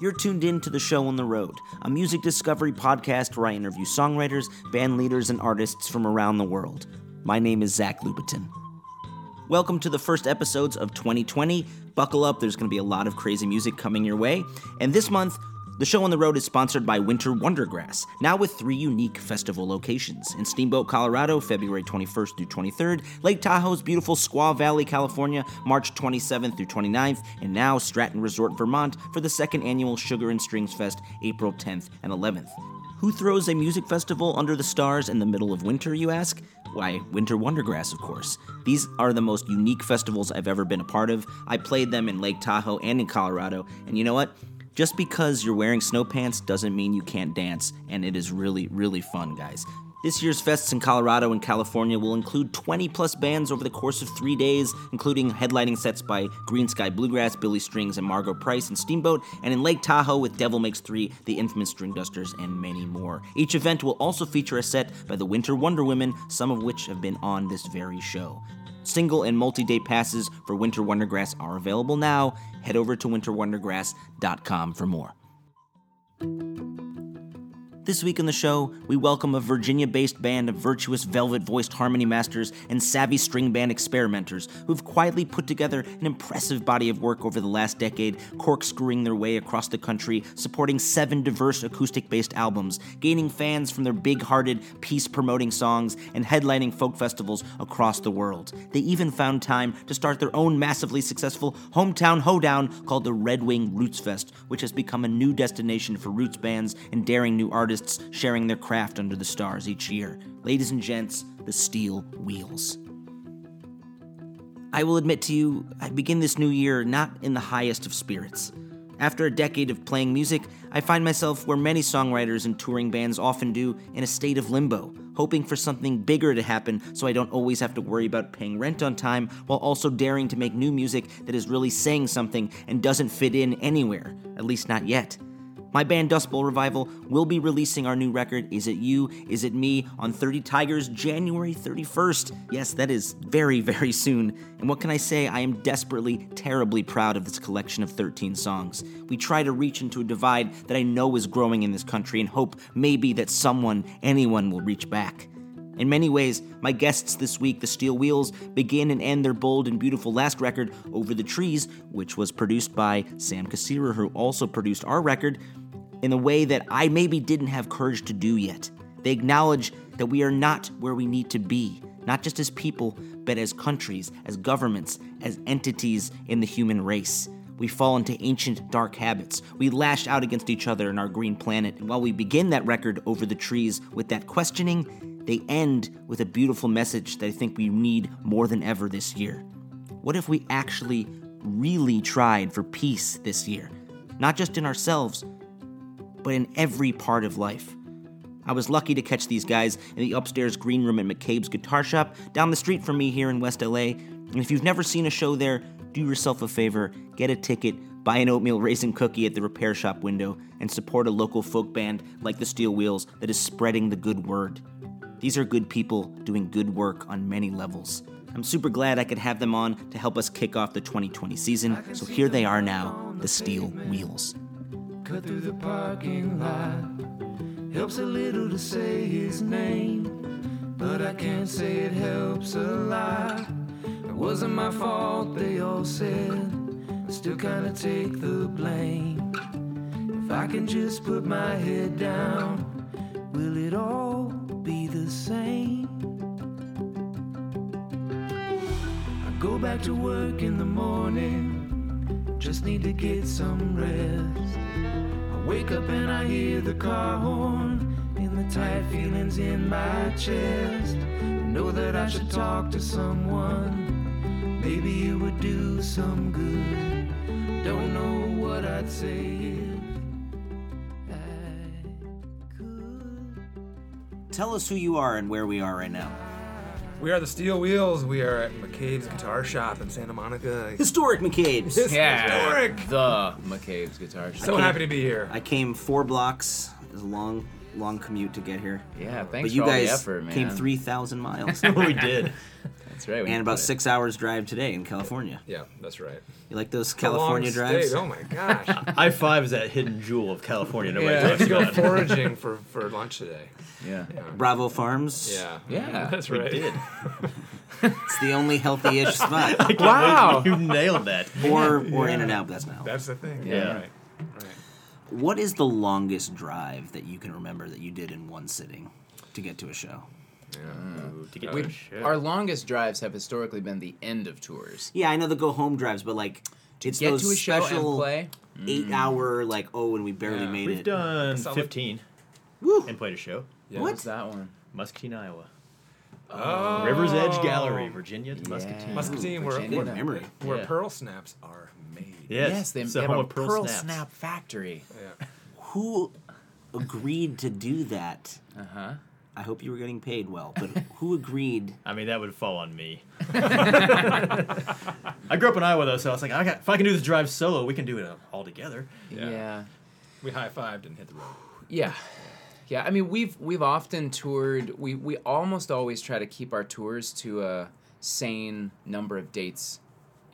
You're tuned in to The Show on the Road, a music discovery podcast where I interview songwriters, band leaders, and artists from around the world. My name is Zach Lupetin. Welcome to the first episodes of 2020. Buckle up, there's going to be a lot of crazy music coming your way. And this month, the show on the road is sponsored by Winter Wondergrass, now with three unique festival locations in Steamboat, Colorado, February 21st through 23rd, Lake Tahoe's beautiful Squaw Valley, California, March 27th through 29th, and now Stratton Resort, Vermont for the second annual Sugar and Strings Fest, April 10th and 11th. Who throws a music festival under the stars in the middle of winter, you ask? Why, Winter Wondergrass, of course. These are the most unique festivals I've ever been a part of. I played them in Lake Tahoe and in Colorado, and you know what? Just because you're wearing snow pants doesn't mean you can't dance, and it is really, really fun, guys. This year's fests in Colorado and California will include 20 plus bands over the course of three days, including headlining sets by Greensky Bluegrass, Billy Strings, and Margo Price and Steamboat, and in Lake Tahoe with Devil Makes Three, the infamous Stringdusters, and many more. Each event will also feature a set by the Winter Wonder Women, some of which have been on this very show. Single and multi day passes for Winter Wondergrass are available now. Head over to winterwondergrass.com for more. This week on the show, we welcome a Virginia based band of virtuous velvet voiced harmony masters and savvy string band experimenters who've quietly put together an impressive body of work over the last decade, corkscrewing their way across the country, supporting seven diverse acoustic based albums, gaining fans from their big hearted, peace promoting songs, and headlining folk festivals across the world. They even found time to start their own massively successful hometown hoedown called the Red Wing Roots Fest, which has become a new destination for roots bands and daring new artists sharing their craft under the stars each year. Ladies and gents, the Steel Wheels. I will admit to you, I begin this new year not in the highest of spirits. After a decade of playing music, I find myself where many songwriters and touring bands often do in a state of limbo, hoping for something bigger to happen so I don't always have to worry about paying rent on time while also daring to make new music that is really saying something and doesn't fit in anywhere, at least not yet. My band Dust Bowl Revival will be releasing our new record, Is It You, Is It Me, on 30 Tigers January 31st. Yes, that is very, very soon. And what can I say? I am desperately, terribly proud of this collection of 13 songs. We try to reach into a divide that I know is growing in this country and hope maybe that someone, anyone, will reach back. In many ways, my guests this week, the Steel Wheels, begin and end their bold and beautiful last record, Over the Trees, which was produced by Sam Kassirer, who also produced our record, in a way that I maybe didn't have courage to do yet. They acknowledge that we are not where we need to be, not just as people, but as countries, as governments, as entities in the human race. We fall into ancient dark habits. We lash out against each other in our green planet. And while we begin that record over the trees with that questioning, they end with a beautiful message that I think we need more than ever this year. What if we actually really tried for peace this year? Not just in ourselves, but in every part of life. I was lucky to catch these guys in the upstairs green room at McCabe's Guitar Shop down the street from me here in West LA. And if you've never seen a show there, do yourself a favor, get a ticket, buy an oatmeal raisin cookie at the repair shop window, and support a local folk band like the Steel Wheels that is spreading the good word. These are good people doing good work on many levels. I'm super glad I could have them on to help us kick off the 2020 season, so here they are now, the Steel Wheels. Cut through the parking lot. Helps a little to say his name, but I can't say it helps a lot. It wasn't my fault, they all said. I still kinda take the blame. If I can just put my head down, will it all be the same? I go back to work in the morning, just need to get some rest. I wake up and I hear the car horn, and the tight feelings in my chest. I know that I should talk to someone, maybe it would do some good. Don't know what I'd say Tell us who you are and where we are right now. We are the Steel Wheels. We are at McCabe's Guitar Shop in Santa Monica. Historic McCabe's. It's Yeah, historic. the McCabe's guitar shop. So happy to be here. I came four blocks. It was a long, long commute to get here. yeah, thanks but you for all guys the effort, man. came 3,000 miles. we did. That's right. and about put it- six hours drive today in California. Yeah, that's right. You like those It's California drives? state. Oh my gosh. I five is that hidden jewel of California. Nobody yeah, I have talks to go foraging for, for lunch today. Yeah. Bravo Farms. Yeah. Yeah. That's We right. did. It's the only healthy-ish spot. Wow. You nailed that. or or In and Out. That's now. That's the thing. Yeah. Yeah. Right. Right. What is the longest drive that you can remember that you did in one sitting to get to a show? Ooh, to get We, to our longest drives have historically been the end of tours. Yeah, I know the go home drives, but like it's Get those to a show special and play. eight hour like oh, and we barely Yeah. made We've it. done 15 Woo. and played a show. Yeah. What's that one? Muscatine, Iowa. Oh. River's Edge Gallery, Virginia to Yeah. Muscatine. Muscatine, where, Virginia. where, memory. where Yeah. pearl snaps are made. Yes, they, it's they the have a Pearl, Pearl Snap factory. Yeah. Who agreed to do that? Uh huh. I hope you were getting paid well, but who agreed? I mean, that would fall on me. I grew up in Iowa, though, so I was like, I got, if I can do this drive solo, we can do it all together. Yeah. Yeah. We high fived and hit the road. Yeah. Yeah, I mean we've we've often toured we, we almost always try to keep our tours to a sane number of dates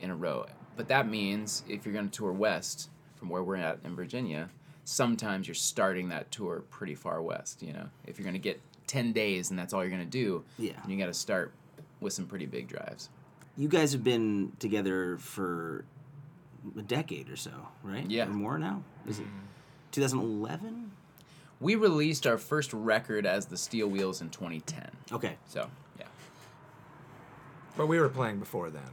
in a row. But that means if you're gonna tour west from where we're at in Virginia, sometimes you're starting that tour pretty far west, you know. If you're gonna get ten days and that's all you're gonna do, Yeah. then you gotta start with some pretty big drives. You guys have been together for a decade or so, right? Yeah. Or more now? Is it 2011? We released our first record as the Steel Wheels in 2010. Okay. So yeah, But we were playing before then.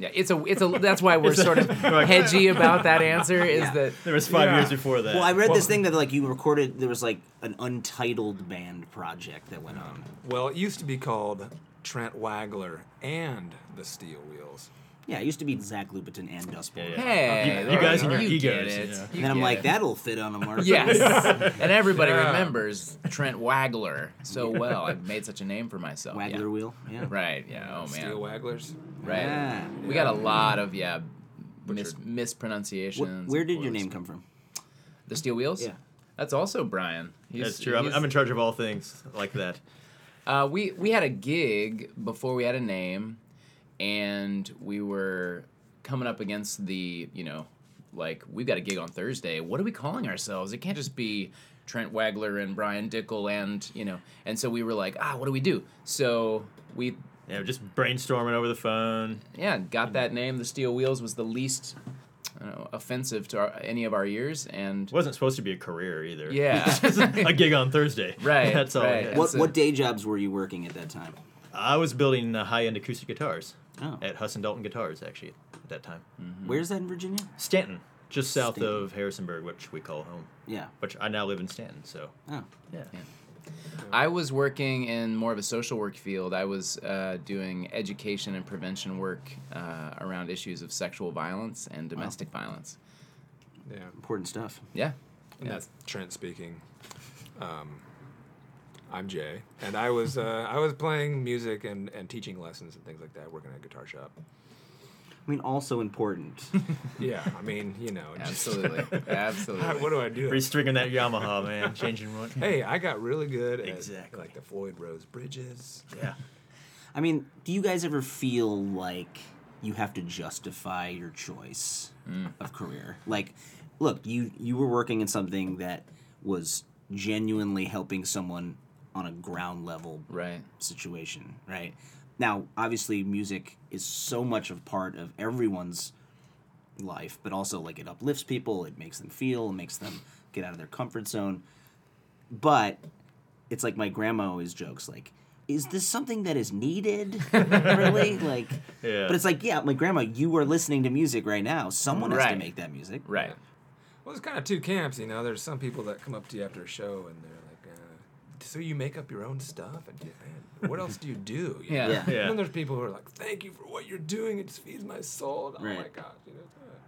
Yeah. It's a it's a that's why we're sort of hedgy about that answer. Is Yeah. that There was five Yeah. years before that. Well, I read Well- this thing that like you recorded. There was like an untitled band project that went on. Well, it used to be called Trent Wagler and the Steel Wheels. Yeah, it used to be Zach Lupetin and Dust Bowl. Yeah, yeah. Hey, You- you guys go. and your You get egos, it. you know. You And then I'm get like, it. that'll fit on a marker. Yes, and everybody Yeah. remembers Trent Waggler so well. I've made such a name for myself. Waggler yeah. wheel. Yeah. Right. Yeah. Oh man. Steel Wagglers. Right. Yeah. We got a lot of yeah. Mis- Butchered. mispronunciations. Wh- where did your name come from? The Steel Wheels. Yeah. That's also Brian. He's, That's true. I'm, he's- I'm in charge of all things like that. Uh, we we had a gig before we had a name, and we were coming up against the you know, like we've got a gig on Thursday. What are we calling ourselves? It can't just be Trent Wagler and Brian Dickel and you know. And so we were like, ah, what do we do? So we Yeah, just brainstorming over the phone. yeah got that name. The Steel Wheels was the least. I don't know, offensive to our, any of our ears, and It wasn't supposed to be a career either. Yeah. A gig on Thursday. Right, That's all. I right. had. What so- what day jobs were you working at that time? I was building uh, high-end acoustic guitars Oh. at Huss and Dalton Guitars actually at that time. Where's that in Virginia? Staunton, just south Staunton. of Harrisonburg, which we call home. Yeah. Which I now live in Staunton, so Oh. yeah. I was working in more of a social work field. I was uh, doing education and prevention work uh, around issues of sexual violence and domestic violence. Yeah. Important stuff. Yeah. And that's Trent speaking. Um, I'm Jay, and I was uh, I was playing music and, and teaching lessons and things like that, working at a guitar shop. I mean, also important. Yeah, I mean, you know, just- Absolutely. Absolutely. what do I do? Restringing that Yamaha, man, changing one. Hey, I got really good at Exactly. like the Floyd Rose bridges. Yeah. I mean, do you guys ever feel like you have to justify your choice of career? Like, look, you you were working in something that was genuinely helping someone on a ground level Right. situation, right? Now, obviously, music is so much of part of everyone's life, but also like it uplifts people, it makes them feel, it makes them get out of their comfort zone. But it's like my grandma always jokes, like, is this something that is needed? really? Like, Yeah. but it's like, yeah, my grandma, you are listening to music right now. Someone has to make that music. Right. Well, it's kind of two camps, you know. There's some people that come up to you after a show and they're like, so you make up your own stuff and man, what else do you do? You Yeah. know? Yeah. And then there's people who are like, thank you for what you're doing. It just feeds my soul. Oh my Right. god. You know,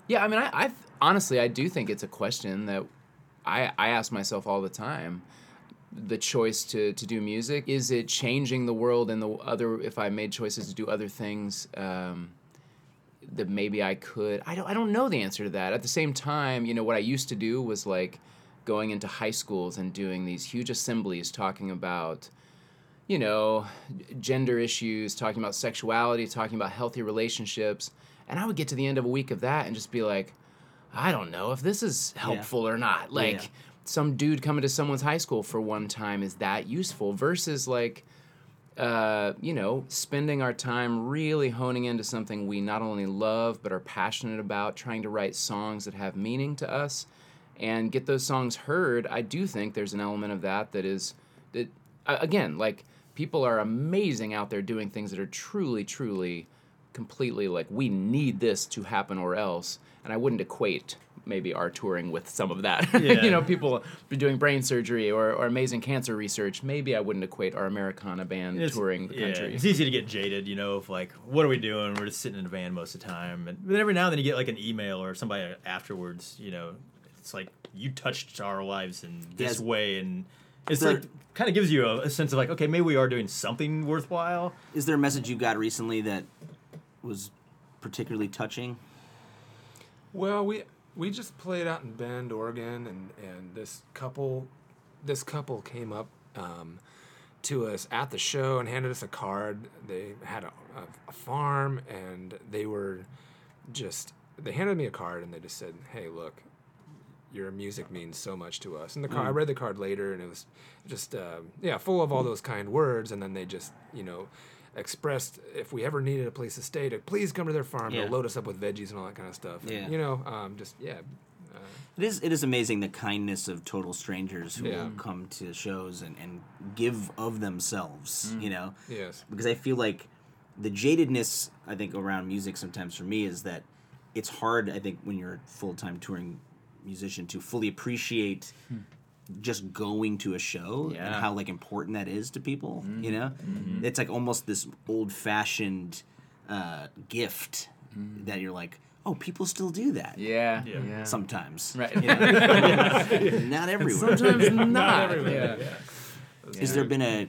Yeah, I mean, I, I honestly, I do think it's a question that I I ask myself all the time. The choice to to do music is it changing the world and the other? If I made choices to do other things, um, that maybe I could. I don't. I don't know the answer to that. At the same time, you know, what I used to do was like going into high schools and doing these huge assemblies talking about you know, gender issues, talking about sexuality, talking about healthy relationships. And I would get to the end of a week of that and just be like, I don't know if this is helpful or not. Like, Yeah. some dude coming to someone's high school for one time, is that useful? Versus, like, uh, you know, spending our time really honing into something we not only love but are passionate about, trying to write songs that have meaning to us and get those songs heard. I do think there's an element of that that is that again, like people are amazing out there doing things that are truly, truly, completely like we need this to happen or else. And I wouldn't equate maybe our touring with some of that. Yeah. you know, people doing brain surgery or, or amazing cancer research. Maybe I wouldn't equate our Americana band It's- touring the yeah, country. It's easy to get jaded, you know, of like, what are we doing? We're just sitting in a van most of the time. And but every now and then you get like an email or somebody afterwards, you know, it's like you touched our lives in this Yes. way. And it's There- like, kind of gives you a, a sense of like, okay, maybe we are doing something worthwhile. Is there a message you got recently that was particularly touching? Well, we we just played out in Bend, Oregon, and and this couple, this couple came up um, to us at the show and handed us a card. They had a, a, a farm, and they were just they handed me a card, and they just said, "Hey, look." Your music means so much to us. And the card, I read the card later, and it was just, uh, yeah, full of all those kind words. And then they just, you know, expressed if we ever needed a place to stay, to please come to their farm. Yeah. They'll load us up with veggies and all that kind of stuff. Yeah. You know, um, just yeah. Uh, It is it is amazing the kindness of total strangers who Yeah. will come to shows and, and give of themselves, you know? yes. Because I feel like the jadedness I think around music sometimes for me is that it's hard I think when you're a full time touring musician to fully appreciate hmm. just going to a show and how like important that is to people, hmm. you know? Mm-hmm. It's like almost this old fashioned uh, gift hmm. that you're like, oh, people still do that. Yeah. Yeah. yeah. Sometimes. Right. You know? Not everywhere. Sometimes not. yeah. Has there been a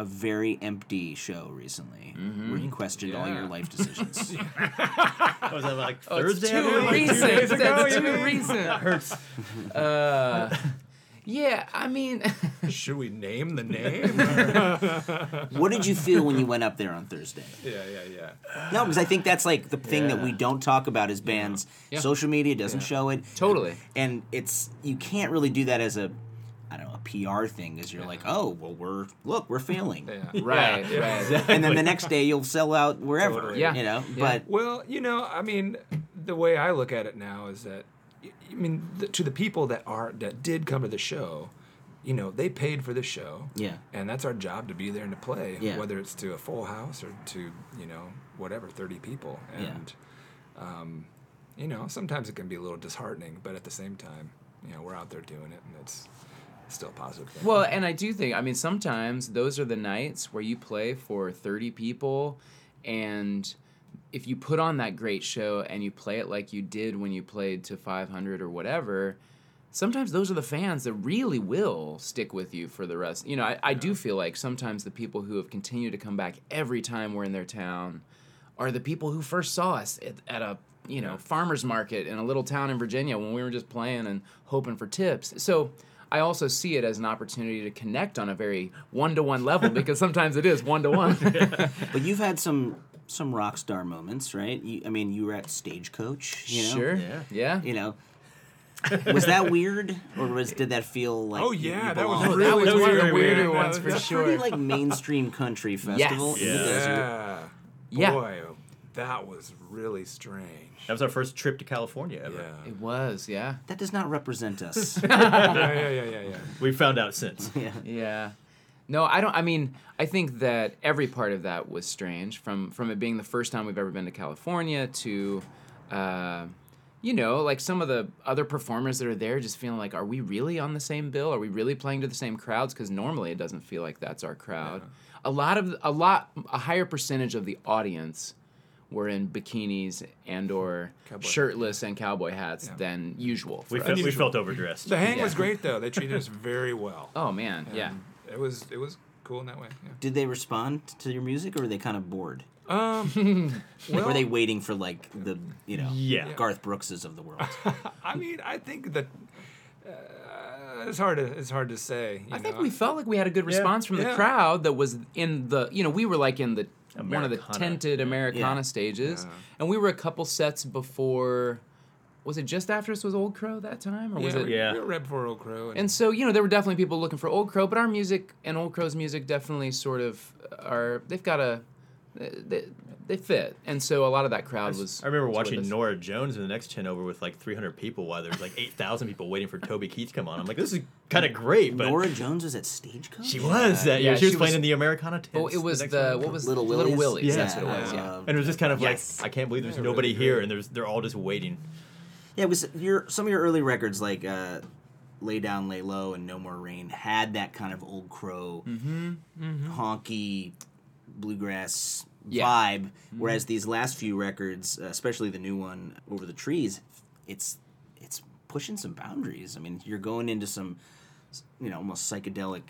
a very empty show recently where you questioned all your life decisions? Was that like Oh, it's Thursday? too I believe? recent. That's too recent. hurts. Uh, yeah, I mean, Should we name the name? what did you feel when you went up there on Thursday? yeah, yeah, yeah. No, because I think that's like the thing that we don't talk about as bands. Yeah. Social media doesn't show it. Totally. And it's you can't really do that as a I don't know, a PR thing because you're like, oh, well, we're look, we're failing. Yeah. right, right. And then the next day you'll sell out wherever. Totally. Yeah. You know? Yeah. But Well, you know, I mean, the way I look at it now is that, I mean, the, to the people that are that did come to the show, you know, they paid for the show. Yeah. And that's our job to be there and to play, Yeah. whether it's to a full house or to you know whatever thirty people. Yeah. And, um, you know, sometimes it can be a little disheartening, but at the same time, you know, we're out there doing it, and it's still positive. Thing. Well, and I do think, I mean, sometimes those are the nights where you play for 30 people, and if you put on that great show and you play it like you did when you played to 500 or whatever, sometimes those are the fans that really will stick with you for the rest. You know, I, I do feel like sometimes the people who have continued to come back every time we're in their town are the people who first saw us at, at a you know farmers market in a little town in Virginia when we were just playing and hoping for tips. So I also see it as an opportunity to connect on a very one to one level because sometimes it is one to one. but you've had some some rock star moments, right? You, I mean, you were at Stagecoach, you know? Sure. Yeah. Yeah. You know. was that weird, or was did that feel like? oh you- you yeah, that was really that was one of the weirder man. ones for was- It's a sure. pretty like mainstream country festival. in the Yeah. desert. Yeah. Yeah. Boy, oh, that was really strange. That was our first trip to California ever. Yeah. It was, yeah. That does not represent us. yeah, yeah, yeah, yeah, yeah. We found out since. yeah. Yeah. No, I don't I mean, I think that every part of that was strange from from it being the first time we've ever been to California to uh, you know, like some of the other performers that are there just feeling like, are we really on the same bill? Are we really playing to the same crowds? Because normally it doesn't feel like that's our crowd. A lot of a lot a higher percentage of the audience were in bikinis and or Cowboy. shirtless and cowboy hats Yeah. than usual. We us. felt, we felt overdressed. The hang Yeah. was great though. They treated us very well. oh man, yeah. It was it was cool in that way. Yeah. Did they respond to your music, or were they kind of bored? Um, well, were they waiting for like the you know Yeah. Garth Brookses of the world? I mean, I think that uh, it's hard to it's hard to say. you I think we felt like we had a good response from the Yeah. crowd that was in the you know we were like in the one of the tented Americana Yeah. stages, Yeah. and we were a couple sets before. Was it just after us was Old Crow that time, or was yeah, it? we, Yeah. we were right before Old Crow. And, And so you know there were definitely people looking for Old Crow, but our music and Old Crow's music definitely sort of are they've got a they, they fit, and so a lot of that crowd was. I remember was watching. Norah Jones in the next 10 over with like 300 people while there's like 8,000 people waiting for Toby Keith to come on. I'm like, this is kind of great, but Norah Jones was at Stagecoach. she was that Yeah, year. She was she playing in the Americana tent. Oh, it was the what was Little Little Willies. Willies. Yeah. That's what it was. Yeah. Uh, And it was just kind of Yes. like, I can't believe there's Yeah, nobody really here great. and there's they're all just waiting. Yeah, it was your some of your early records like uh, "Lay Down, Lay Low" and "No More Rain" had that kind of old crow, honky bluegrass Yeah. vibe. Whereas these last few records, uh, especially the new one, "Over the Trees," it's it's pushing some boundaries. I mean, you're going into some, you know, almost psychedelic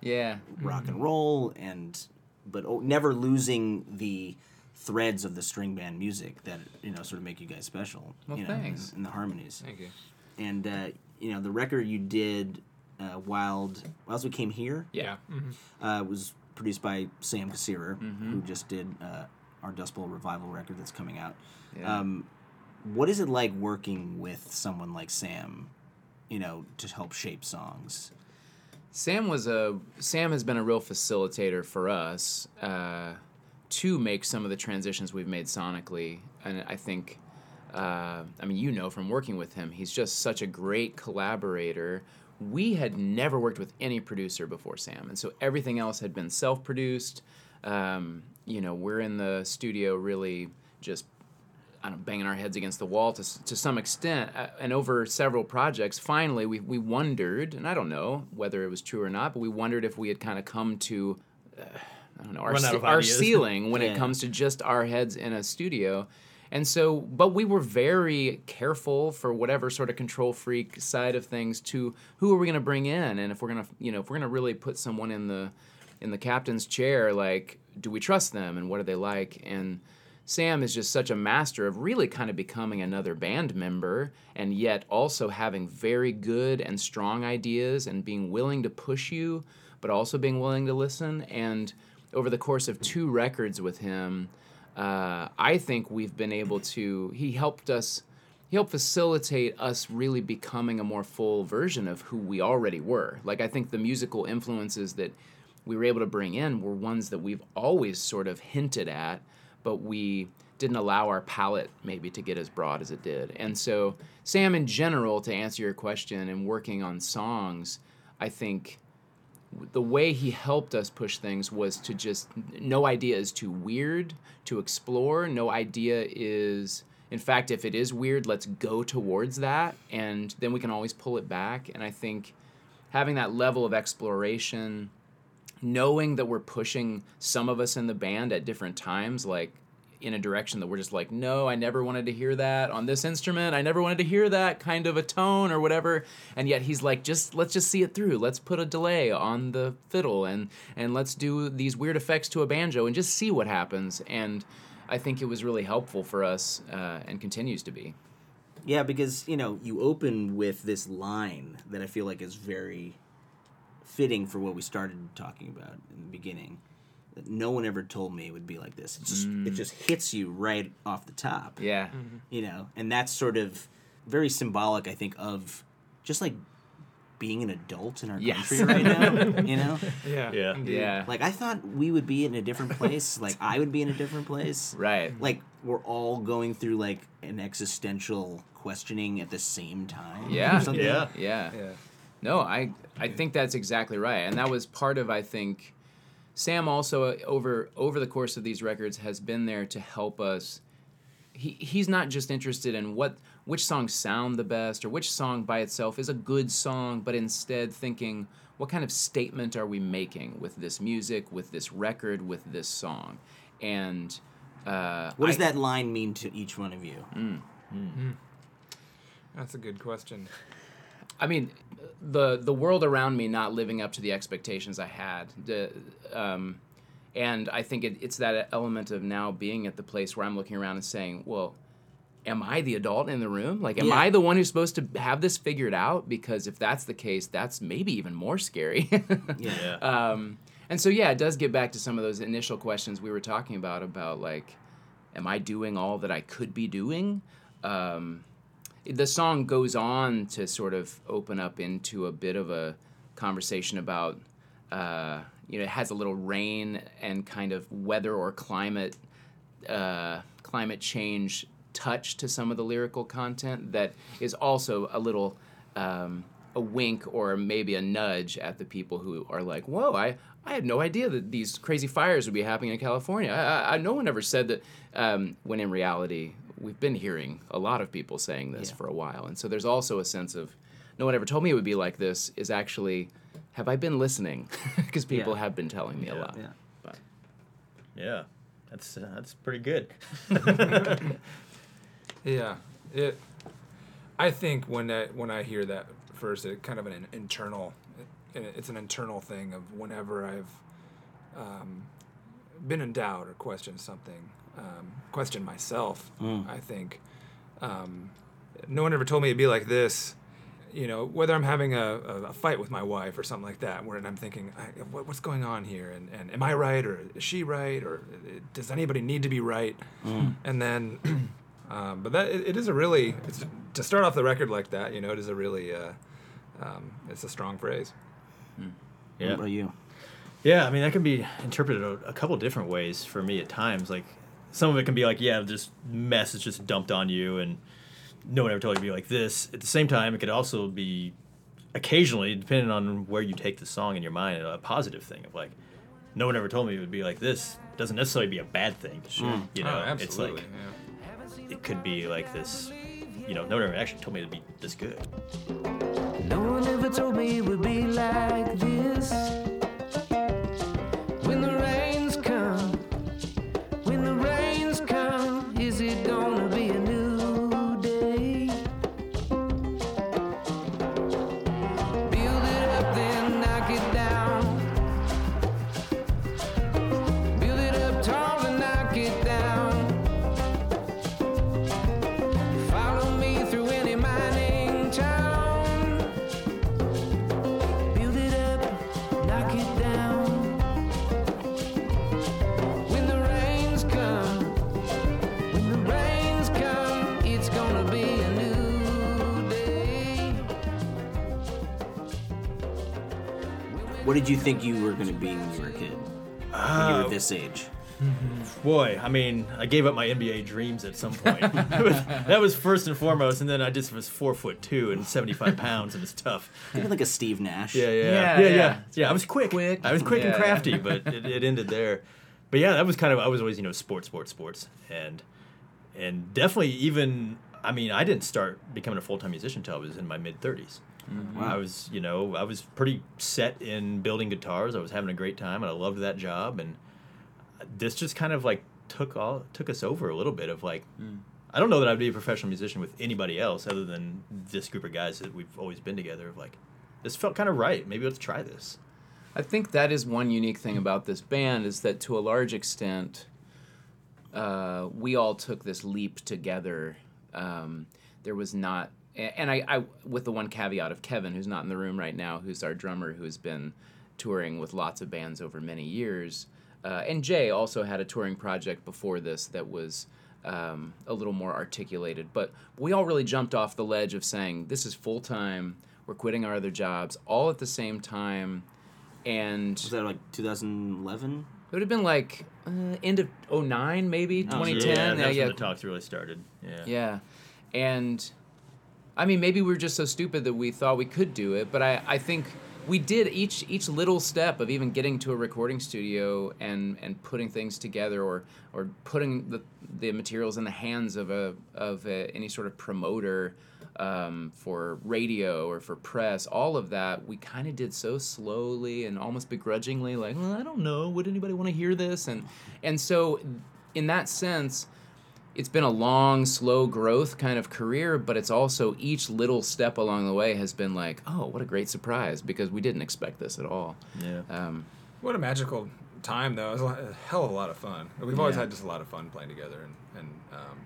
yeah. rock and roll and but oh, never losing the threads of the string band music that you know sort of make you guys special Well, you know thanks. in, in the harmonies thank you. and uh, you know the record you did uh, wild as we came here Yeah. uh, was produced by sam Kassirer, Mm-hmm. who just did uh, our dust bowl revival record that's coming out Yeah. um, what is it like working with someone like sam you know to help shape songs Sam was a Sam has been a real facilitator for us uh, to make some of the transitions we've made sonically, and I think, uh, I mean, you know from working with him, he's just such a great collaborator. We had never worked with any producer before Sam, and so everything else had been self-produced. Um, you know, we're in the studio really just I don't know, banging our heads against the wall to, to some extent. Uh, and over several projects, finally, we, we wondered, and I don't know whether it was true or not, but we wondered if we had kind of come to, uh, I don't know, our, ce- our ceiling when Yeah. it comes to just our heads in a studio. And so, but we were very careful for whatever sort of control freak side of things to who are we going to bring in, and if we're going to, you know, if we're going to really put someone in the in the captain's chair, like, do we trust them, and what are they like, and Sam is just such a master of really kind of becoming another band member and yet also having very good and strong ideas and being willing to push you, but also being willing to listen. And over the course of two records with him, uh, I think we've been able to, he helped us. He helped facilitate us really becoming a more full version of who we already were. Like, I think the musical influences that we were able to bring in were ones that we've always sort of hinted at, but we didn't allow our palette maybe to get as broad as it did. And so, Sam, in general, to answer your question, and working on songs, I think the way he helped us push things was to just no idea is too weird to explore. No idea is in fact if it is weird let's go towards that and then we can always pull it back. And i think having that level of exploration knowing that we're pushing some of us in the band at different times like in a direction that we're just like no i never wanted to hear that on this instrument. I never wanted to hear that kind of a tone or whatever. And yet he's like just let's just see it through. Let's put a delay on the fiddle and and let's do these weird effects to a banjo and just see what happens. And i think it was really helpful for us uh, and continues to be. Yeah, because you know you open with this line that I feel like is very fitting for what we started talking about in the beginning. That no one ever told me it would be like this. It just it mm. just hits you right off the top. yeah mm-hmm. You know, and that's sort of very symbolic, I think, of just like being an adult in our Yes. country right now. you know, Yeah. Yeah. indeed. yeah like I thought we would be in a different place. like I would be in a different place. right mm-hmm. Like we're all going through like an existential questioning at the same time. Yeah. something. Yeah. yeah Yeah. No, I I think that's exactly right, and that was part of I think Sam also uh, over over the course of these records has been there to help us he he's not just interested in what which songs sound the best or which song by itself is a good song, but instead thinking what kind of statement are we making with this music, with this record, with this song, and uh, What does I- that line mean to each one of you? That's a good question. I mean, the the world around me not living up to the expectations I had, the, um, and I think it, it's that element of now being at the place where I'm looking around and saying, "Well, am I the adult in the room? Like, am Yeah. I the one who's supposed to have this figured out? Because if that's the case, that's maybe even more scary." Yeah. um, and so yeah, it does get back to some of those initial questions we were talking about about like, am I doing all that I could be doing? Um, the song goes on to sort of open up into a bit of a conversation about uh, you know it has a little rain and kind of weather or climate uh, climate change touch to some of the lyrical content that is also a little um, a wink or maybe a nudge at the people who are like, "Whoa, I." I had no idea that these crazy fires would be happening in California. I, I, I no one ever said that. Um, when in reality, we've been hearing a lot of people saying this Yeah. for a while, and so there's also a sense of, no one ever told me it would be like this. Is actually, have I been listening? Because people Yeah. have been telling me a lot. Yeah. But Yeah, that's uh, that's pretty good. Yeah, it. I think when I, when I hear that first, it kind of an internal. It- It's an internal thing of whenever I've um, been in doubt or questioned something, um, questioned myself. I think um, no one ever told me it'd be like this. You know, whether I'm having a, a, fight with my wife or something like that, where I'm thinking, I, what, what's going on here, and, and am I right or is she right, or uh, does anybody need to be right? And then um, but that it, it is a really it's, to start off the record like that. You know, it is a really uh, um, it's a strong phrase. What Yeah. about you? Yeah, I mean that can be interpreted a, a couple different ways for me at times. Like some of it can be like, yeah, this mess is just dumped on you, and no one ever told you to be like this. At the same time, it could also be occasionally, depending on where you take the song in your mind, a positive thing of like, no one ever told me it would be like this. Doesn't necessarily be a bad thing. Sure. You oh, know, oh, it's like yeah. it could be like this. You know, no one ever actually told me it'd be this good. No one ever told me would be like this. What did you think you were going to be when you were a kid? when you were uh, this age? Boy, I mean, I gave up my NBA dreams at some point. That was- first and foremost, and then I just was four foot two and seventy five pounds, and it's tough. Think of like a Steve Nash. Yeah, yeah, Yeah, yeah, yeah, yeah. yeah. I was quick. Quick. I was quick and crafty, yeah. but it, it ended there. But yeah, that was kind of I was always you know sports, sports, sports, and and definitely even I mean I didn't start becoming a full time musician until I was in my mid 30s. I was you know I was pretty set in building guitars. I was having a great time, and I loved that job. And this just kind of like took all took us over a little bit of like. I don't know that I'd be a professional musician with anybody else other than this group of guys that we've always been together. Of like, this felt kind of right. Maybe let's try this. I think that is one unique thing about this band is that to a large extent, uh, we all took this leap together. Um, there was not, and I, I, with the one caveat of Kevin, who's not in the room right now, who's our drummer, who's been touring with lots of bands over many years, uh, and Jay also had a touring project before this that was um, a little more articulated. But we all really jumped off the ledge of saying this is full time. We're quitting our other jobs all at the same time and Was that like 2011? it would have been like uh, end of 09 maybe Oh, 2010 Yeah, yeah that's yeah, when the talks really started. Yeah. yeah and i mean maybe we were just so stupid that we thought we could do it but i, I think we did each each little step of even getting to a recording studio and and putting things together or or putting the the materials in the hands of a of a, any sort of promoter um, for radio or for press all of that we kind of did so slowly and almost begrudgingly like well, i don't know. Would anybody want to hear this? And and so in that sense it's been a long, slow growth kind of career, but it's also each little step along the way has been like, oh, what a great surprise because we didn't expect this at all. Yeah. Um, What a magical time, though. It was a, lot, a hell of a lot of fun. We've always Yeah. had just a lot of fun playing together, and, and um,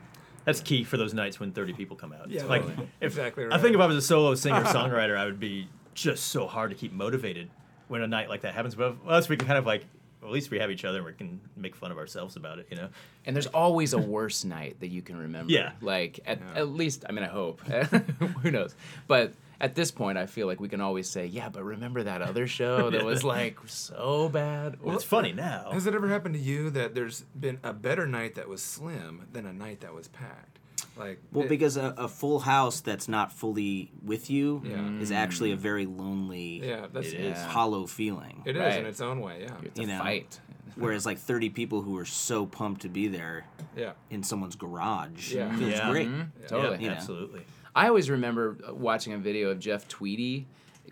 That's key for those nights when 30 people come out. Yeah, like totally. if Exactly I think if I was a solo singer songwriter, I would be just so hard to keep motivated when a night like that happens. But with us, we can kind of like, well, at least we have each other and we can make fun of ourselves about it, you know? and there's always a worse night that you can remember. Yeah. Like, at, Yeah. at least, I mean, I hope. Who knows? But at this point, I feel like we can always say, yeah, but remember that other show that was like so bad? Well, it's funny now. has it ever happened to you that there's been a better night that was slim than a night that was packed? Like, Well, it- because a, a full house that's not fully with you Yeah. is actually a very lonely, yeah, that's It it's- is. hollow feeling. It is Right. in its own way. Yeah, It's a You know. fight. Whereas like 30 people who are so pumped to be there yeah. in someone's garage Yeah. feels Yeah. great. Mhm, Yeah, Totally. You know. absolutely. I always remember uh, watching a video of Jeff Tweedy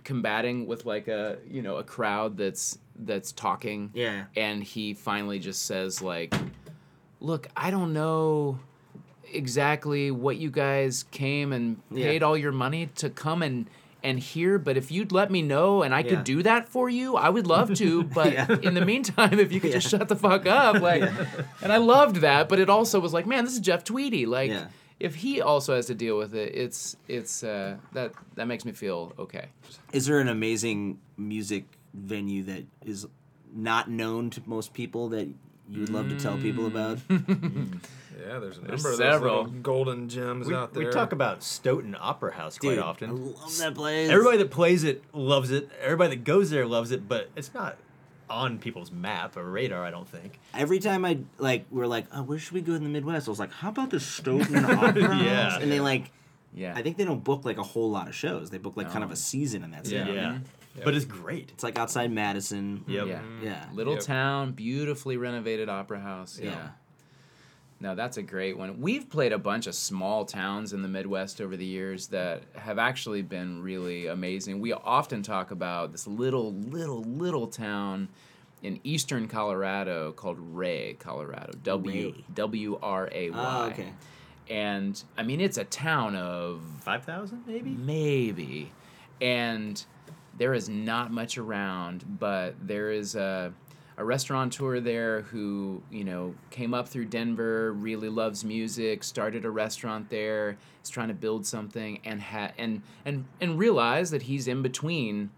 combating with like a you know a crowd that's that's talking. Yeah. And he finally just says like, "Look, I don't know exactly what you guys came and Yeah. paid all your money to come and." And hear, but if you'd let me know and I Yeah. could do that for you, I would love to. But Yeah. in the meantime, if you could just shut the fuck up, like, and I loved that. But it also was like, man, this is Jeff Tweedy. Like, if he also has to deal with it, it's it's uh, that that makes me feel okay. Is there an amazing music venue that is not known to most people that you would love to tell people about? Mm. Yeah, there's a number There's of several. those golden gems We, out there. we talk about Stoughton Opera House quite Dude, often. I love that place. Everybody that plays it loves it. Everybody that goes there loves it, but it's not on people's map or radar, I don't think. Every time I like, we're like, oh, where should we go in the Midwest? I was like, how about the Stoughton Opera House? Yeah. And they like, Yeah, I think they don't book like a whole lot of shows. They book like kind of a season, and that's Yeah. it. Yeah. But it's great. It's like outside Madison. Yep. yeah, Yeah. Mm-hmm. little Yep. town, beautifully renovated opera house. Yeah. Yeah. No, that's a great one. We've played a bunch of small towns in the Midwest over the years that have actually been really amazing. We often talk about this little, little, little town in eastern Colorado called Wray, Colorado. W Ray. W R A Y. Oh, okay. And I mean, it's a town of 5,000 maybe? Maybe. And there is not much around, but there is a, a restaurateur there who, you know, came up through Denver, really loves music, started a restaurant there, is trying to build something and ha- and and and realized that he's in between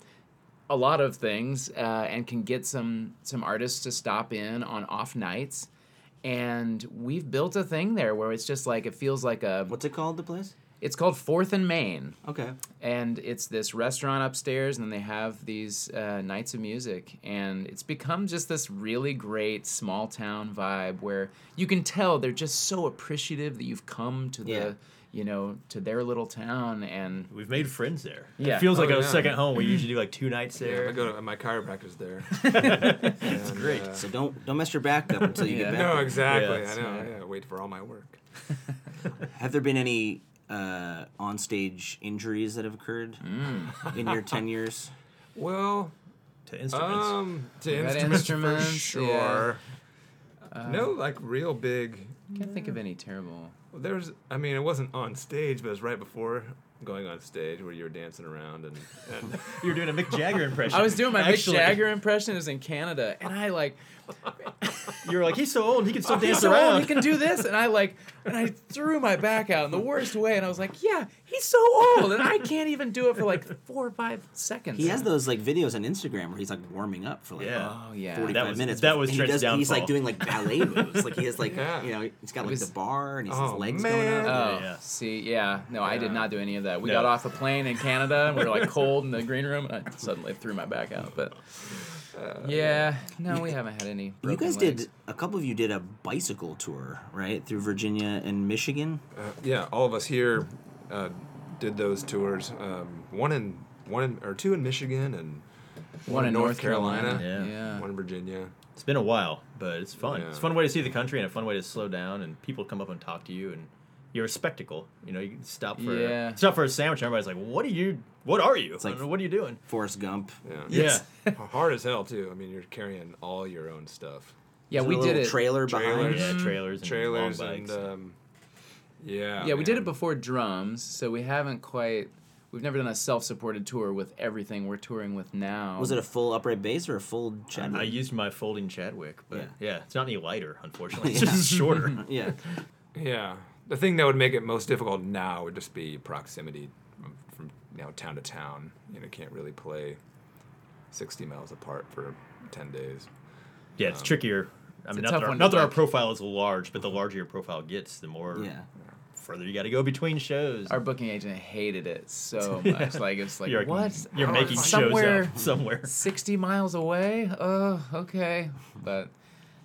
a lot of things uh, and can get some some artists to stop in on off nights. And we've built a thing there where it's just like it feels like a What's it called? The place? It's called Fourth and Main, Okay. and it's this restaurant upstairs, and then they have these uh, nights of music, and it's become just this really great small town vibe where you can tell they're just so appreciative that you've come to Yeah. the, you know, to their little town, and We've made friends there. Yeah. It feels like Oh, a yeah. second home. We usually do like two nights Yeah, there. I go to my chiropractor's there. That's great. So don't don't mess your back up until you Yeah. get back. no, exactly. Yeah, I know. right. Yeah, wait for all my work. Have there been any uh, onstage injuries that have occurred Mm. in your ten years? Well, to instruments. um, to We've instruments, instruments, for sure. Uh, no, like real big. can't think of any terrible. There's, I mean, it wasn't on stage, but it was right before going on stage where you were dancing around and, and you were doing a Mick Jagger impression. I was doing my Actually, Mick Jagger impression. It was in Canada, and I like You were like, he's so old, he can still he's dance so around. old, he can do this. And I like, and I threw my back out in the worst way. And I was like, yeah, he's so old, and I can't even do it for like four or five seconds. He has those like videos on Instagram where he's like warming up for like Yeah. Oh yeah. 45 That was- minutes. that was and he Trent's does, He's like doing like ballet moves. Like he has like Yeah. you know he's got like was- the bar and he's Oh, his legs man. going up. Oh, Yeah, yeah. see, yeah, no, I did not do any of that. We No. got off a plane in Canada, and we were like cold in the green room, and I suddenly threw my back out. But yeah, no, we haven't had any. you guys legs. did a couple of you did a bicycle tour right through Virginia and Michigan. uh, yeah, all of us here uh, did those tours. Um, one in one in, or two in Michigan and One in North Carolina. Yeah. Yeah. one in Virginia. It's been a while, but it's fun. Yeah. It's a fun way to see the country and a fun way to slow down, and people come up and talk to you, and you're a spectacle. You know, you can stop for Yeah. stop for a sandwich, and everybody's like, "What are you? What are you? like- I don't know, what are you doing?" Forrest Gump. Yeah. Yeah, Hard as hell too. I mean, you're carrying all your own stuff. Yeah, Is we there a did it. Trailer behind. Trailers. yeah, trailers, and Trailers long and um, yeah. Yeah, we did it before drums, so we haven't quite. We've never done a self-supported tour with everything we're touring with now. Was it a full upright bass or a full Chadwick? I used my folding Chadwick, but Yeah. yeah, it's not any lighter, unfortunately. It's Yeah. just shorter. yeah. Yeah. The thing that would make it most difficult now would just be proximity from, from you know town to town. You know, can't really play sixty miles apart for ten days. Yeah, it's um, trickier. I mean, a not that, our, not that our profile is large, but the mm-hmm. larger your profile gets, the more Yeah. further you got to go between shows. Our booking agent hated it so much. Like it's like you're what? You're Oh, making somewhere shows up somewhere. 60 miles away? Oh, okay. But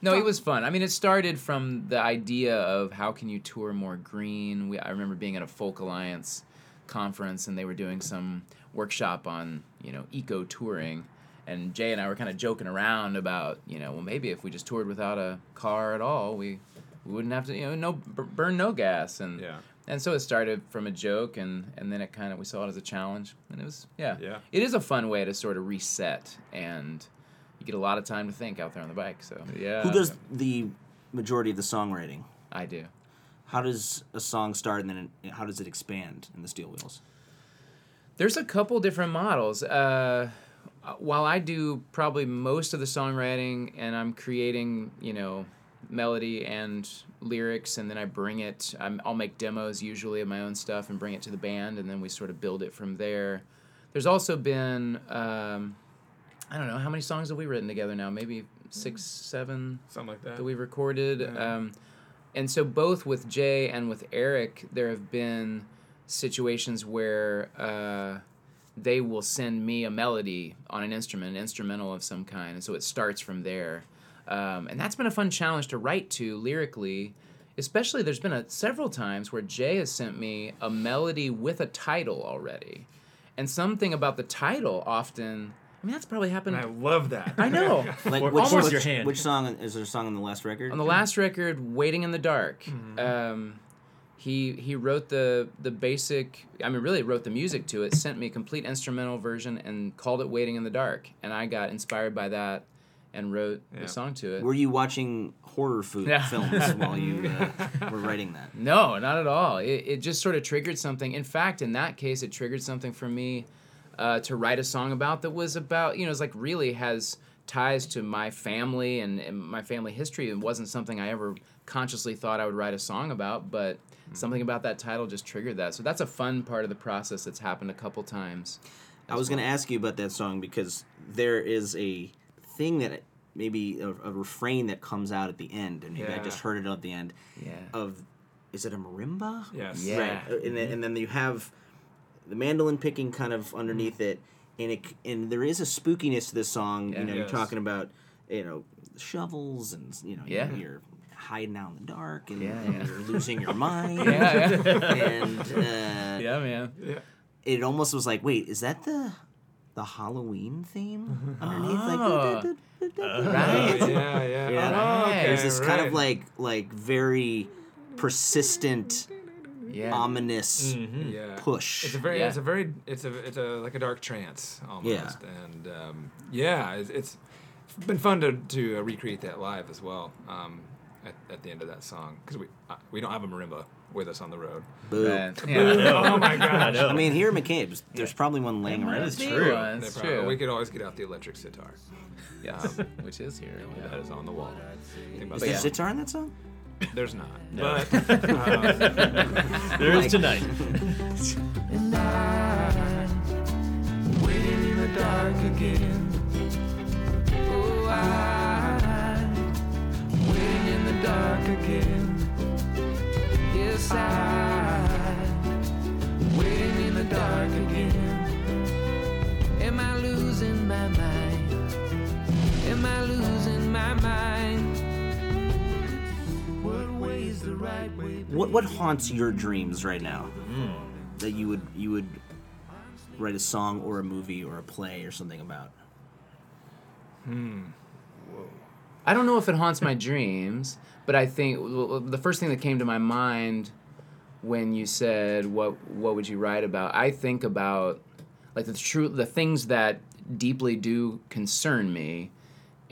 no, it was fun. I mean, it started from the idea of how can you tour more green. We, I remember being at a Folk Alliance conference and they were doing some workshop on, you know, eco touring. And Jay and I were kind of joking around about, you know, well, maybe if we just toured without a car at all, we, we wouldn't have to, you know, no b- burn no gas. And Yeah. and so it started from a joke, and and then it kind of we saw it as a challenge, and it was yeah, Yeah. It is a fun way to sort of reset, and you get a lot of time to think out there on the bike. So yeah, Who does the majority of the songwriting? I do. How does a song start and then it, how does it expand in the Steel Wheels? There's a couple different models. Uh, while I do probably most of the songwriting, and I'm creating, you know, melody and lyrics, and then I bring it. I'm, I'll make demos usually of my own stuff and bring it to the band, and then we sort of build it from there. There's also been, um, I don't know, how many songs have we written together now? Maybe six, seven Something like that. that we've recorded. Um, and so both with Jay and with Eric, there have been situations where uh, they will send me a melody on an instrument, an instrumental of some kind, and so it starts from there. Um, and that's been a fun challenge to write to lyrically. Especially, there's been a, several times where Jay has sent me a melody with a title already, and something about the title often. I mean, that's probably happened. I love that. I know. Like Or- which, Force which, your hand. which song is there a song on the last record? on the last record waiting in the dark um, he he wrote the the basic i mean really wrote the music to it sent me a complete instrumental version and called it waiting in the dark and i got inspired by that and wrote Yeah. the song to it Were you watching horror food Yeah. films while you uh, were writing that? No, not at all. It, it just sort of triggered something. In fact, in that case, it triggered something for me uh, to write a song about that was about, you know, it's like really has ties to my family and, and my family history. It wasn't something I ever consciously thought I would write a song about, but something about that title just triggered that. So that's a fun part of the process that's happened a couple times. I was going to ask you about that song because there is a thing that maybe a, a refrain that comes out at the end, and maybe I just heard it at the end Yeah. of is it a marimba? Yes. Yeah. Right. And then, and then you have the mandolin picking kind of underneath it, and it and there is a spookiness to this song. Yeah. you know, you're talking about you know shovels and you know Yeah. you're, you're hiding out in the dark and, Yeah, and yeah. you're losing your mind. Yeah, yeah. And uh, yeah, man. Yeah. it almost was like, wait, is that the the Halloween theme underneath? Oh. Like, Right. Yeah, yeah. Yeah. Oh, okay, there's this kind of like like very persistent, Yeah. ominous yeah. push. It's a very, Yeah. it's a very, it's a, it's a like a dark trance almost. Yeah. And um, yeah, it's, it's been fun to to uh, recreate that live as well. Um, at, at the end of that song because we uh, we don't have a marimba with us on the road. Boo. Right. Yeah. oh my I I mean, here at McCabe's, there's probably one laying around. is Be true. one, They It's probably- true. We could always get out the electric sitar. Yes. Which is here. yeah. That is on the wall. Think about Is But there yeah. sitar in that song? That. There's not. No. But um, there is tonight. And I, waiting in the dark again. Oh, I, waiting in the dark again. Yes, I, waiting in the dark again. Am I losing my mind? Am I losing What what haunts your dreams right now? That you would you would write a song or a movie or a play or something about? Hmm. Whoa. I don't know if it haunts my dreams, but I think well, the first thing that came to my mind when you said what what would you write about, I think about like the true the things that deeply do concern me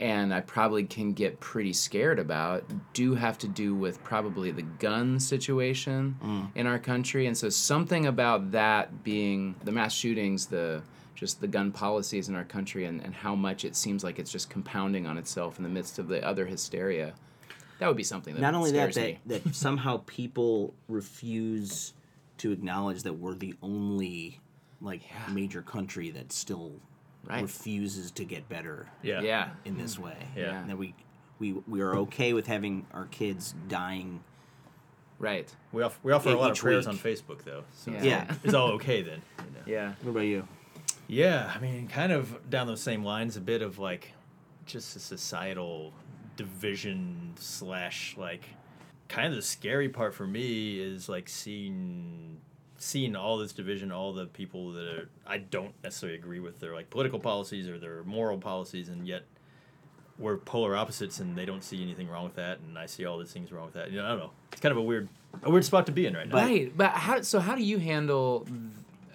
and I probably can get pretty scared about do have to do with probably the gun situation mm. in our country. And so something about that being the mass shootings the just the gun policies in our country and, and how much it seems like it's just compounding on itself in the midst of the other hysteria that would be something that Not only that, that, that somehow people refuse to acknowledge that we're the only like major country that still Right. refuses to get better Yeah. yeah in this mm. way. Yeah. And That we we we are okay with having our kids dying. right We offer, we offer a lot of prayers week. on Facebook though, so Yeah. Yeah. it's all okay then. you know. yeah What about you? Yeah, I mean, kind of down those same lines, a bit of like just a societal division slash like kind of the scary part for me is like seeing seeing all this division, all the people that are I don't necessarily agree with their like political policies or their moral policies, and yet we're polar opposites, and they don't see anything wrong with that, and I see all these things wrong with that. You know, I don't know. It's kind of a weird a weird spot to be in right now. right but how so how do you handle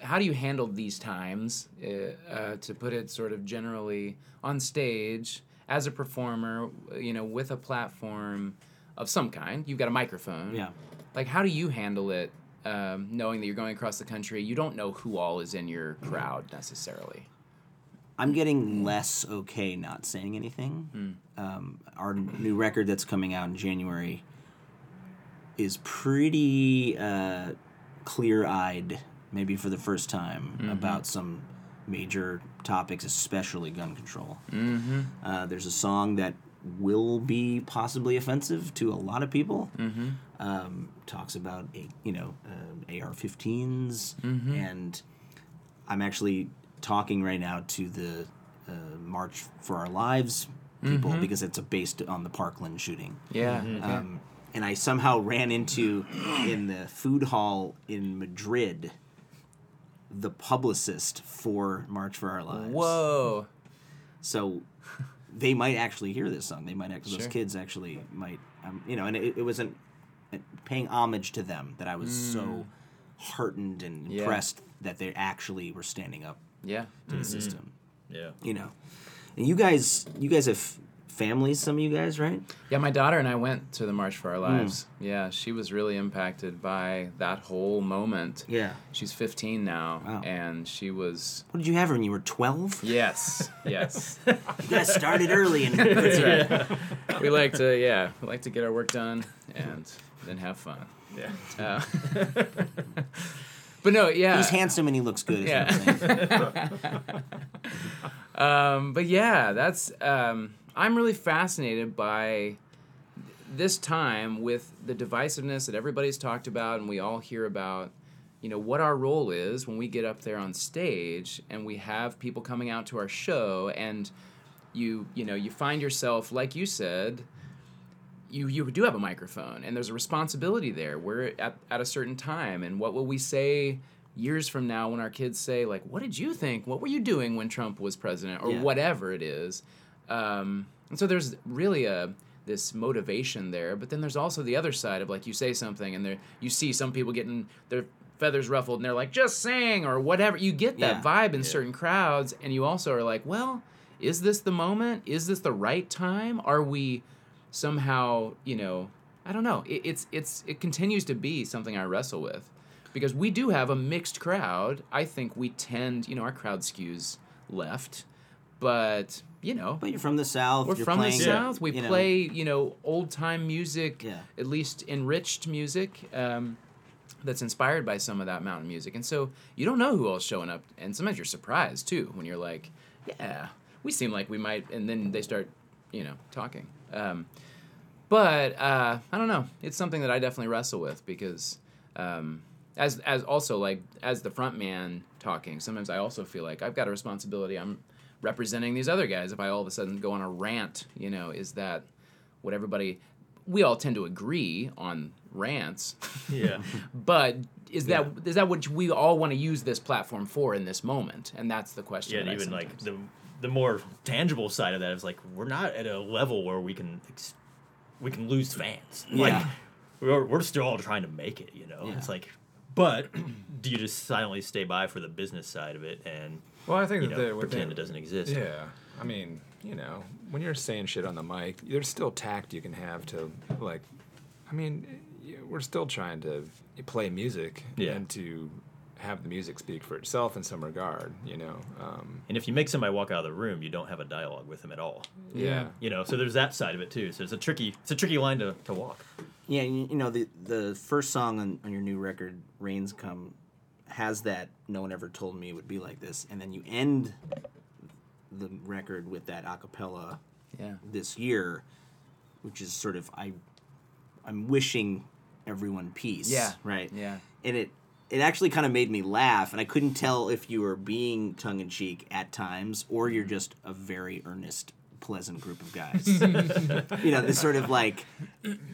how do you handle these times uh, uh, to put it sort of generally on stage as a performer you know with a platform of some kind you've got a microphone Yeah. like how do you handle it um, knowing that you're going across the country you don't know who all is in your crowd necessarily I'm getting less okay not saying anything. Um, our new record that's coming out in January is pretty uh, clear eyed, maybe for the first time, about some major topics, especially gun control. Mm-hmm. Uh, there's a song that will be possibly offensive to a lot of people. Mm-hmm. Um, talks about you know um AR-15s, and I'm actually talking right now to the uh, March for Our Lives people because it's a based on the Parkland shooting. yeah. Um, and I somehow ran into in the food hall in Madrid the publicist for March for Our Lives. whoa. So they might actually hear this song. They might actually, those kids actually might, um, you know, and it, it wasn't uh, paying homage to them that I was so mm. heartened and Yeah. impressed that they actually were standing up yeah to the mm-hmm. system. Yeah. You know, and you guys, you guys have families. Some of you guys, right? Yeah, my daughter and I went to the March for Our mm. Lives. Yeah, she was really impacted by that whole moment. Yeah. She's 15 now, Wow. and she was. What did you have her when you were twelve? Yes, yes. You guys started early and we like to, yeah, we like to get our work done and then have fun. Yeah. Uh, but no, yeah. he's handsome and he looks good. is what I'm saying. Um, but yeah, that's um, I'm really fascinated by this time with the divisiveness that everybody's talked about and we all hear about. You know what our role is when we get up there on stage and we have people coming out to our show and you you know you find yourself like you said you you do have a microphone and there's a responsibility there. We're at, at a certain time and what will we say years from now when our kids say like what did you think? What were you doing when trump was president? Or Yeah. whatever it is. Um, and so there's really a this motivation there but then there's also the other side of like you say something and there you see some people getting their feathers ruffled and they're like just saying or whatever. You get that Yeah. vibe in certain crowds and you also are like well is this the moment? Is this the right time? Are we somehow you know i don't know. It, it's it's it continues to be something i wrestle with. Because we do have a mixed crowd. I think we tend you know our crowd skews left. But you know. But you're from the south. we're from playing, the south. We you know, play you know old time music Yeah. at least enriched music um, that's inspired by some of that mountain music. And so you don't know who else showing up. And sometimes you're surprised too when you're like yeah we seem like we might and then they start you know talking um, but uh, I don't know. It's something that I definitely wrestle with because um, as as also like as the front man talking, sometimes I also feel like I've got a responsibility. I'm representing these other guys. If I all of a sudden go on a rant, you know, is that what everybody? We all tend to agree on rants, Yeah. but is that is that what we all want to use this platform for in this moment? And that's the question. Yeah, and even like the the more tangible side of that is like we're not at a level where we can ex- we can lose fans. Like Yeah. we're we're still all trying to make it. You know, Yeah. it's like, but do you just silently stay by for the business side of it and Well, I think you that know pretend they- it doesn't exist? Yeah, I mean, you know, when you're saying shit on the mic, there's still tact you can have to like. I mean, we're still trying to play music Yeah. and to have the music speak for itself in some regard. You know. Um, And if you make somebody walk out of the room, you don't have a dialogue with them at all. yeah. You know, so there's that side of it too. So it's a tricky it's a tricky line to, to walk. Yeah, you, you know the the first song on, on your new record, "Rains Come," has that. No one ever told me it would be like this, and then you end the record with that a cappella Yeah. this year, which is sort of I, I'm wishing everyone peace. Yeah. Right. Yeah. And it it actually kind of made me laugh, and I couldn't tell if you were being tongue in cheek at times or you're mm-hmm. just a very earnest, pleasant group of guys. you know, this sort of like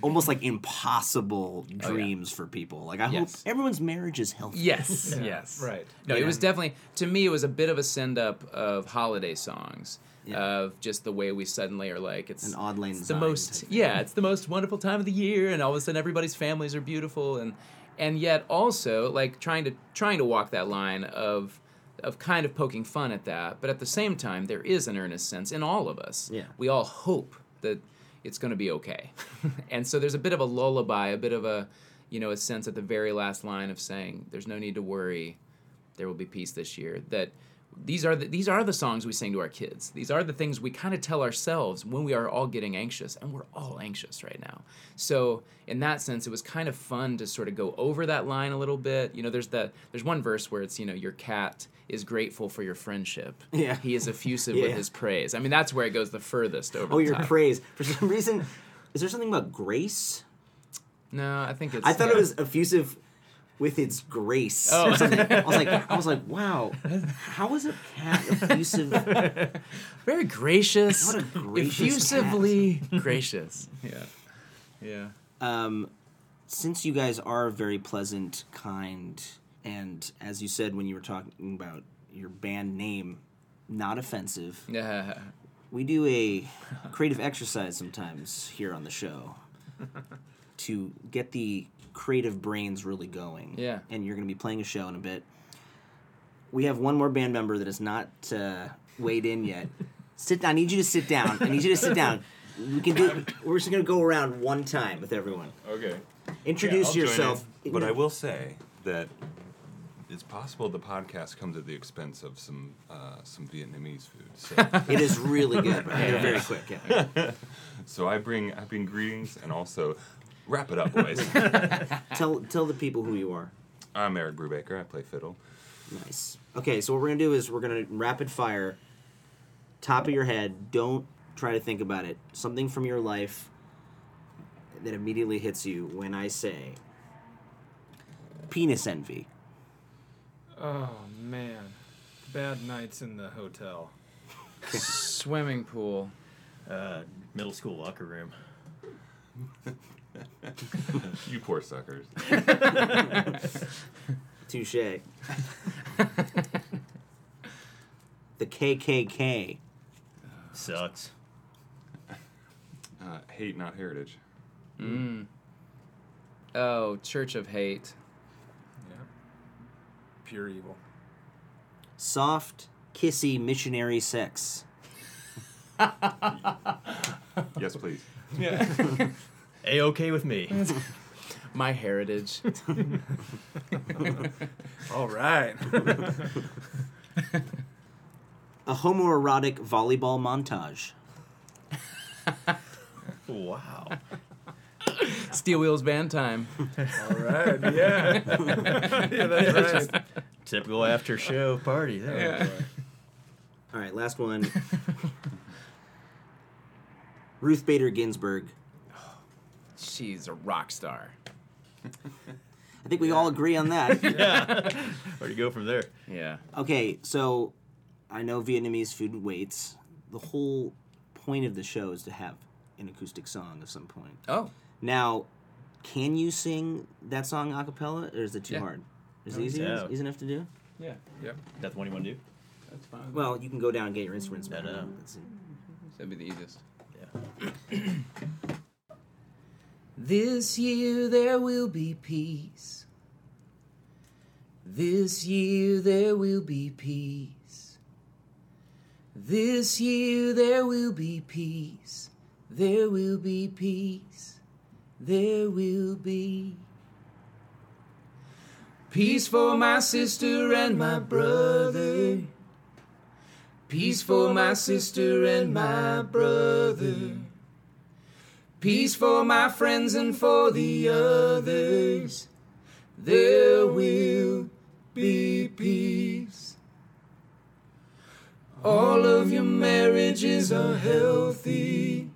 almost like impossible oh, dreams for people. Like I Oh, Yes. hope everyone's marriage is healthy. Yes. Yes. right. No, it was definitely to me. It was a bit of a send up of holiday songs. Yeah. Of just the way we suddenly are like it's An odd Lang it's the most yeah it's the most wonderful time of the year and all of a sudden everybody's families are beautiful and and yet also like trying to trying to walk that line of of kind of poking fun at that but at the same time there is an earnest sense in all of us. Yeah. we all hope that it's going to be okay. And so there's a bit of a lullaby a bit of a you know a sense at the very last line of saying there's no need to worry. There will be peace this year that these are the, these are the songs we sing to our kids these are the things we kind of tell ourselves when we are all getting anxious and we're all anxious right now so in that sense it was kind of fun to sort of go over that line a little bit you know there's that there's one verse where it's you know your cat is grateful for your friendship Yeah. he is effusive Yeah. with his praise i mean that's where it goes the furthest over Oh, your top. praise. For some reason, is there something about grace? no i think it's I thought yeah. it was effusive with its grace. Oh. or something. I was like, I was like, wow, how is a cat effusive? very gracious What a gracious effusively gracious yeah yeah Um, since you guys are very pleasant, kind, and as you said when you were talking about your band name, not offensive, yeah we do a creative exercise sometimes here on the show to get the creative brains really going. Yeah. And you're going to be playing a show in a bit. We have one more band member that has not uh, weighed in yet. sit down. I need you to sit down. I need you to sit down. We can do. We're just going to go around one time with everyone. Okay. Introduce I'll yourself. in, but I will say that it's possible the podcast comes at the expense of some uh, some Vietnamese food. So, It is really good. They're very quick. Yeah. so I bring I bring greetings and also wrap it up, boys. Tell tell the people who you are. I'm Eric Brubaker. I play fiddle. Nice. Okay, so what we're gonna do is we're gonna rapid fire. Top of your head. Don't try to think about it. Something from your life that immediately hits you when I say penis envy. Oh man, bad nights in the hotel. swimming pool Uh, middle school locker room. You poor suckers. Touche. the KKK. Sucks. Uh, hate, not heritage. Oh, Church of Hate. Yeah. Pure evil. Soft, kissy missionary sex. Yes, please. A okay with me. My heritage. All right. A homoerotic volleyball montage. wow. Steel Wheels Band Time. All right. Yeah. yeah, that's right. Typical after show party there. Yeah. All right, last one. Ruth Bader Ginsburg. She's a rock star. I think we all agree on that. yeah. Where do you go from there? Yeah. okay, so I know Vietnamese food waits. The whole point of the show is to have an acoustic song of some point. Oh, Now, can you sing that song a cappella, or is it too Yeah. hard? Oh, is it easy? Yeah. Easy enough to do? yeah. Yep. That's the one you want to do? That's fine. Well, you can go down and get your instruments. No, but no, no. that's. That'd be the easiest. Yeah. This year there will be peace. This year there will be peace. This year there will be peace. There will be peace. There will be peace for my sister and my brother. Peace for my sister and my brother. Peace for my friends and for the others. There will be peace. All of your marriages are healthy.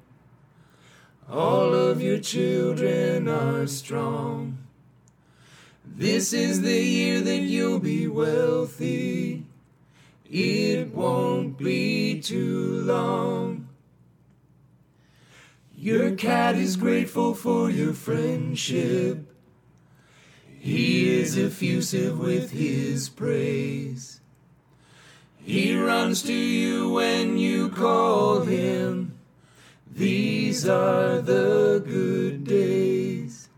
All of your children are strong. This is the year that you'll be wealthy. It won't be too long. Your cat is grateful for your friendship. He is effusive with his praise. He runs to you when you call him. These are the good days.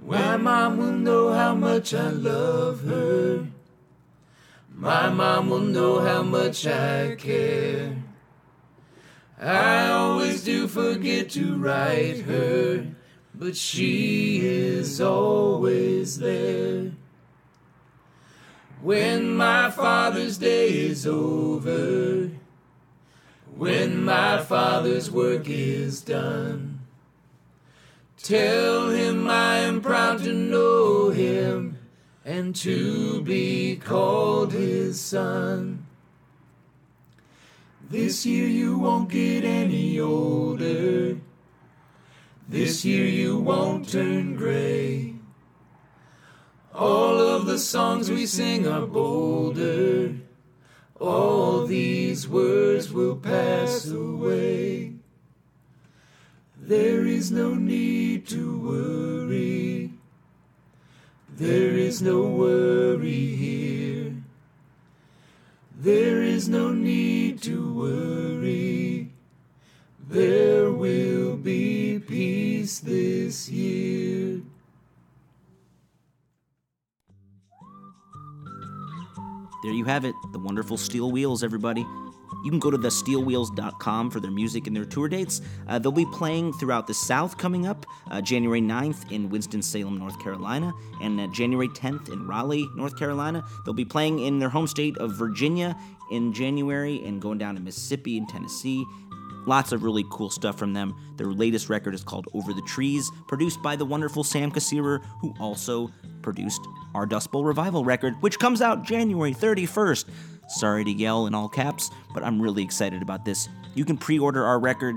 My mom will know how much I love her. My mom will know how much I care. I always do forget to write her, but she is always there. When my Father's Day is over, when my Father's work is done, tell him I am proud to know him and to be called his son. This year you won't get any older. This year you won't turn gray. All of the songs we sing are bolder. All these words will pass away. There is no need to worry. There is no worry here. There is no worry. There you have it, the wonderful Steel Wheels, everybody. You can go to thesteelwheels.com for their music and their tour dates. Uh, they'll be playing throughout the South coming up, uh, January 9th in Winston-Salem, North Carolina, and uh, January 10th in Raleigh, North Carolina. They'll be playing in their home state of Virginia in January and going down to Mississippi and Tennessee. Lots of really cool stuff from them. Their latest record is called Over the Trees, produced by the wonderful Sam Kassirer, who also produced our Dust Bowl Revival record, which comes out January 31st. Sorry to yell in all caps, but I'm really excited about this. You can pre order our record,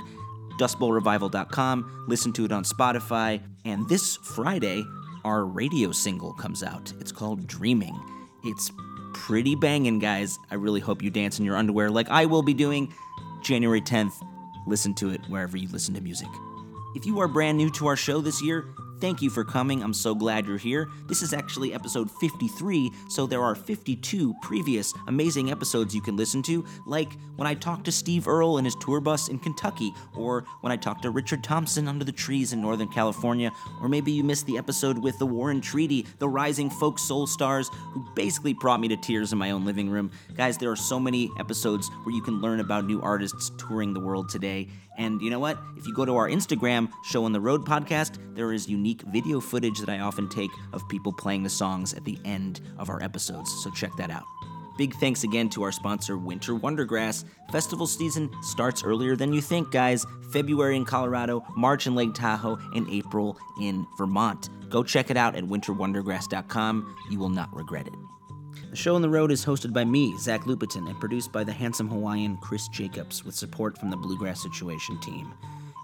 dustbowlrevival.com, listen to it on Spotify, and this Friday, our radio single comes out. It's called Dreaming. It's pretty banging, guys. I really hope you dance in your underwear like I will be doing January 10th. Listen to it wherever you listen to music. If you are brand new to our show this year, thank you for coming. I'm so glad you're here. This is actually episode 53, so there are 52 previous amazing episodes you can listen to, like when I talked to Steve Earle in his tour bus in Kentucky, or when I talked to Richard Thompson under the trees in Northern California, or maybe you missed the episode with the War and Treaty, the rising folk soul stars who basically brought me to tears in my own living room. Guys, there are so many episodes where you can learn about new artists touring the world today. And you know what? If you go to our Instagram, Show on the Road podcast, there is unique video footage that I often take of people playing the songs at the end of our episodes. So check that out. Big thanks again to our sponsor, Winter Wondergrass. Festival season starts earlier than you think, guys. February in Colorado, March in Lake Tahoe, and April in Vermont. Go check it out at winterwondergrass.com. You will not regret it. The show on the road is hosted by me, Zach Lupetin, and produced by the handsome Hawaiian Chris Jacobs with support from the Bluegrass Situation team.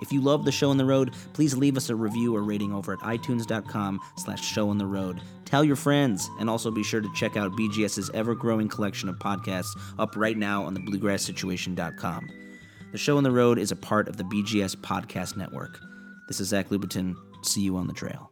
If you love the show on the road, please leave us a review or rating over at itunes.com slash show on the road. Tell your friends, and also be sure to check out BGS's ever-growing collection of podcasts up right now on the bluegrasssituation.com. The show on the road is a part of the BGS Podcast Network. This is Zach Lupetin. See you on the trail.